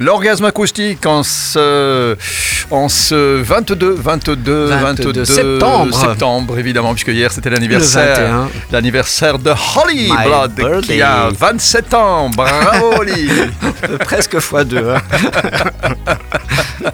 L'orgasme acoustique en ce, en ce 22, 22, 22, septembre. septembre, évidemment, puisque hier c'était l'anniversaire, l'anniversaire de Holly My Blood birthday. qui a 27 ans. Bravo Holly. Presque fois deux. hein.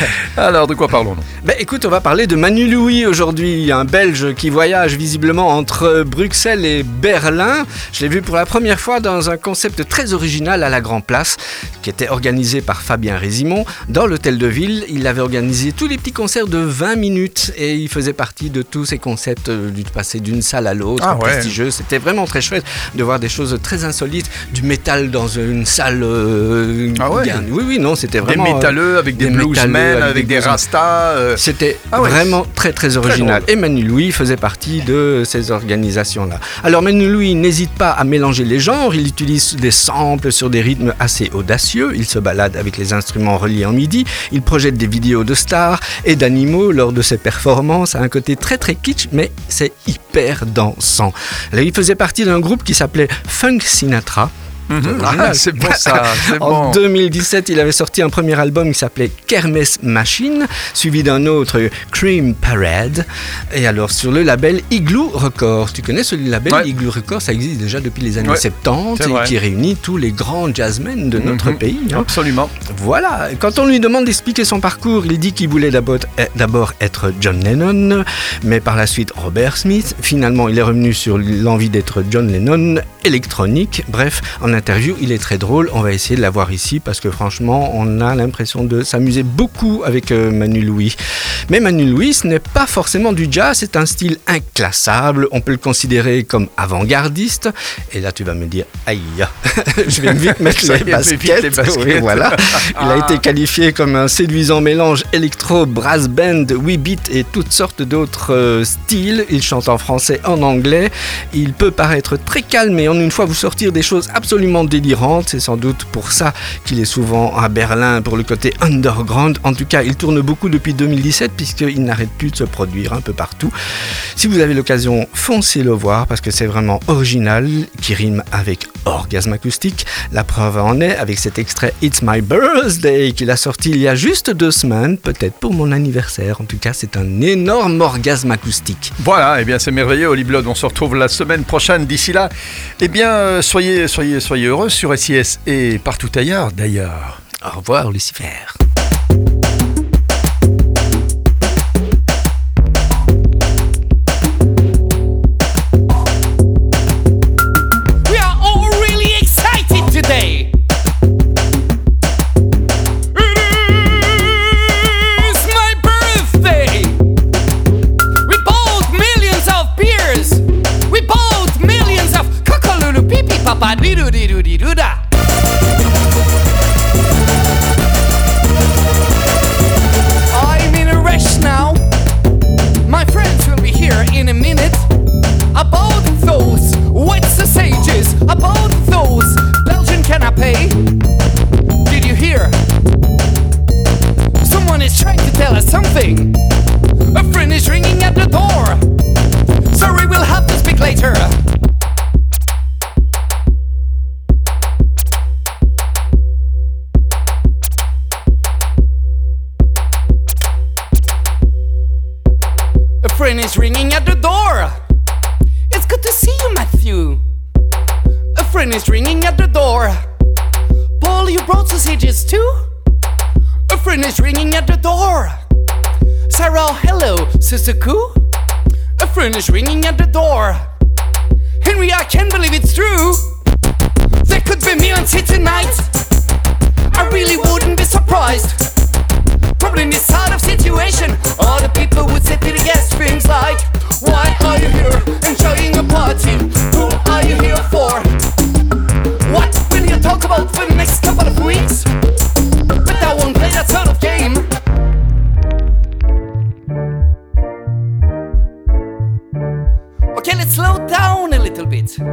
Alors de quoi parlons-nous? Ben écoute, on va parler de Manu Louis aujourd'hui, un Belge qui voyage visiblement entre Bruxelles et Berlin. Je l'ai vu pour la première fois dans un concept très original à la Grand Place, qui était organisé par Fabien Résimon. Dans l'hôtel de ville, il avait organisé tous les petits concerts de 20 minutes et il faisait partie de tous ces concepts euh, du passer d'une salle à l'autre, Ah ouais. prestigieux. C'était vraiment très chouette de voir des choses très insolites, du métal dans une salle. euh, Ah ouais. Oui, oui, non, c'était Des vraiment. euh, métalleux avec des, des bluesmen, avec avec des rastas. euh, C'était Ah ouais. vraiment très très original. drôle. et Manu Louis faisait partie de ces organisations-là. Alors Manu Louis n'hésite pas à mélanger les genres, il utilise des samples sur des rythmes assez audacieux, il se balade avec les instruments reliés en midi, il projette des vidéos de stars et d'animaux lors de ses performances, à un côté très très kitsch, mais c'est hyper dansant. Alors, il faisait partie d'un groupe qui s'appelait Funk Sinatra. Mhm. Ah, c'est bon ça, En bon. 2017, il avait sorti un premier album qui s'appelait Kermes Machine, suivi d'un autre Cream Parade. Et alors sur le label Igloo Records. Tu connais ce label Ouais. Igloo Records? Ça existe déjà depuis les années Ouais, 70 c'est et qui réunit tous les grands jazzmen de notre Mhm. pays. hein. Absolument. Voilà, quand on lui demande d'expliquer son parcours, il dit qu'il voulait d'abord eh, d'abord être John Lennon, mais par la suite Robert Smith. Finalement, il est revenu sur l'envie d'être John Lennon électronique. Bref, en interview, il est très drôle. On va essayer de l'avoir ici parce que franchement, on a l'impression de s'amuser beaucoup avec euh, Manu Louis. Mais Manu Louis, ce n'est pas forcément du jazz, c'est un style inclassable. On peut le considérer comme avant-gardiste. Et là, tu vas me dire, aïe, je vais vite mettre les mets vite baskets. les baskets. Oui, voilà. Il a Ah. été qualifié comme un séduisant mélange électro, brass band, 8 bits et toutes sortes d'autres euh, styles. Il chante en français, en anglais. Il peut paraître très calme et en une fois vous sortir des choses absolument délirantes. C'est sans doute pour ça qu'il est souvent à Berlin pour le côté underground. En tout cas, il tourne beaucoup depuis 2017 puisqu'il n'arrête plus de se produire un peu partout. Si vous avez l'occasion, foncez le voir parce que c'est vraiment original, qui rime avec orgasme acoustique. La preuve en est avec cet extrait It's My Birthday qu'il a sorti il y a juste deux semaines, peut-être pour mon anniversaire. En tout cas, c'est un énorme orgasme acoustique. Voilà, eh bien c'est merveilleux, Holly Blood. On se retrouve la semaine prochaine. D'ici là, eh bien euh, soyez, soyez, heureux sur SIS et partout ailleurs d'ailleurs. Au revoir, Lucifer. friend is ringing at the door. It's good to see you, Matthew. A friend is ringing at the door. Paul, you brought sausages too? A friend is ringing at the door. Sarah, hello, Sister Koo. A friend is ringing at the door. Henry, I can't believe it's true. There could be me here tonight. I really wouldn't be surprised. Probably this side of The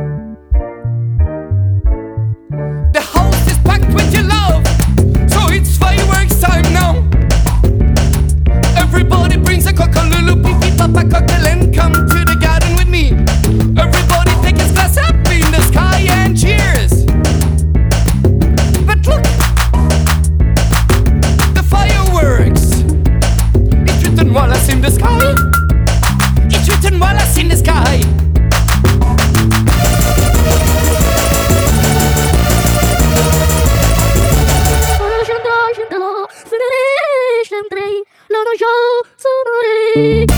house is packed with your love, so it's fireworks time now. Everybody brings a cockalulu, pipi, papa, cocktail, and come to the garden with me. Everybody take a glass up in the sky and cheers. But look, the fireworks. It's written Wallace in the sky. You.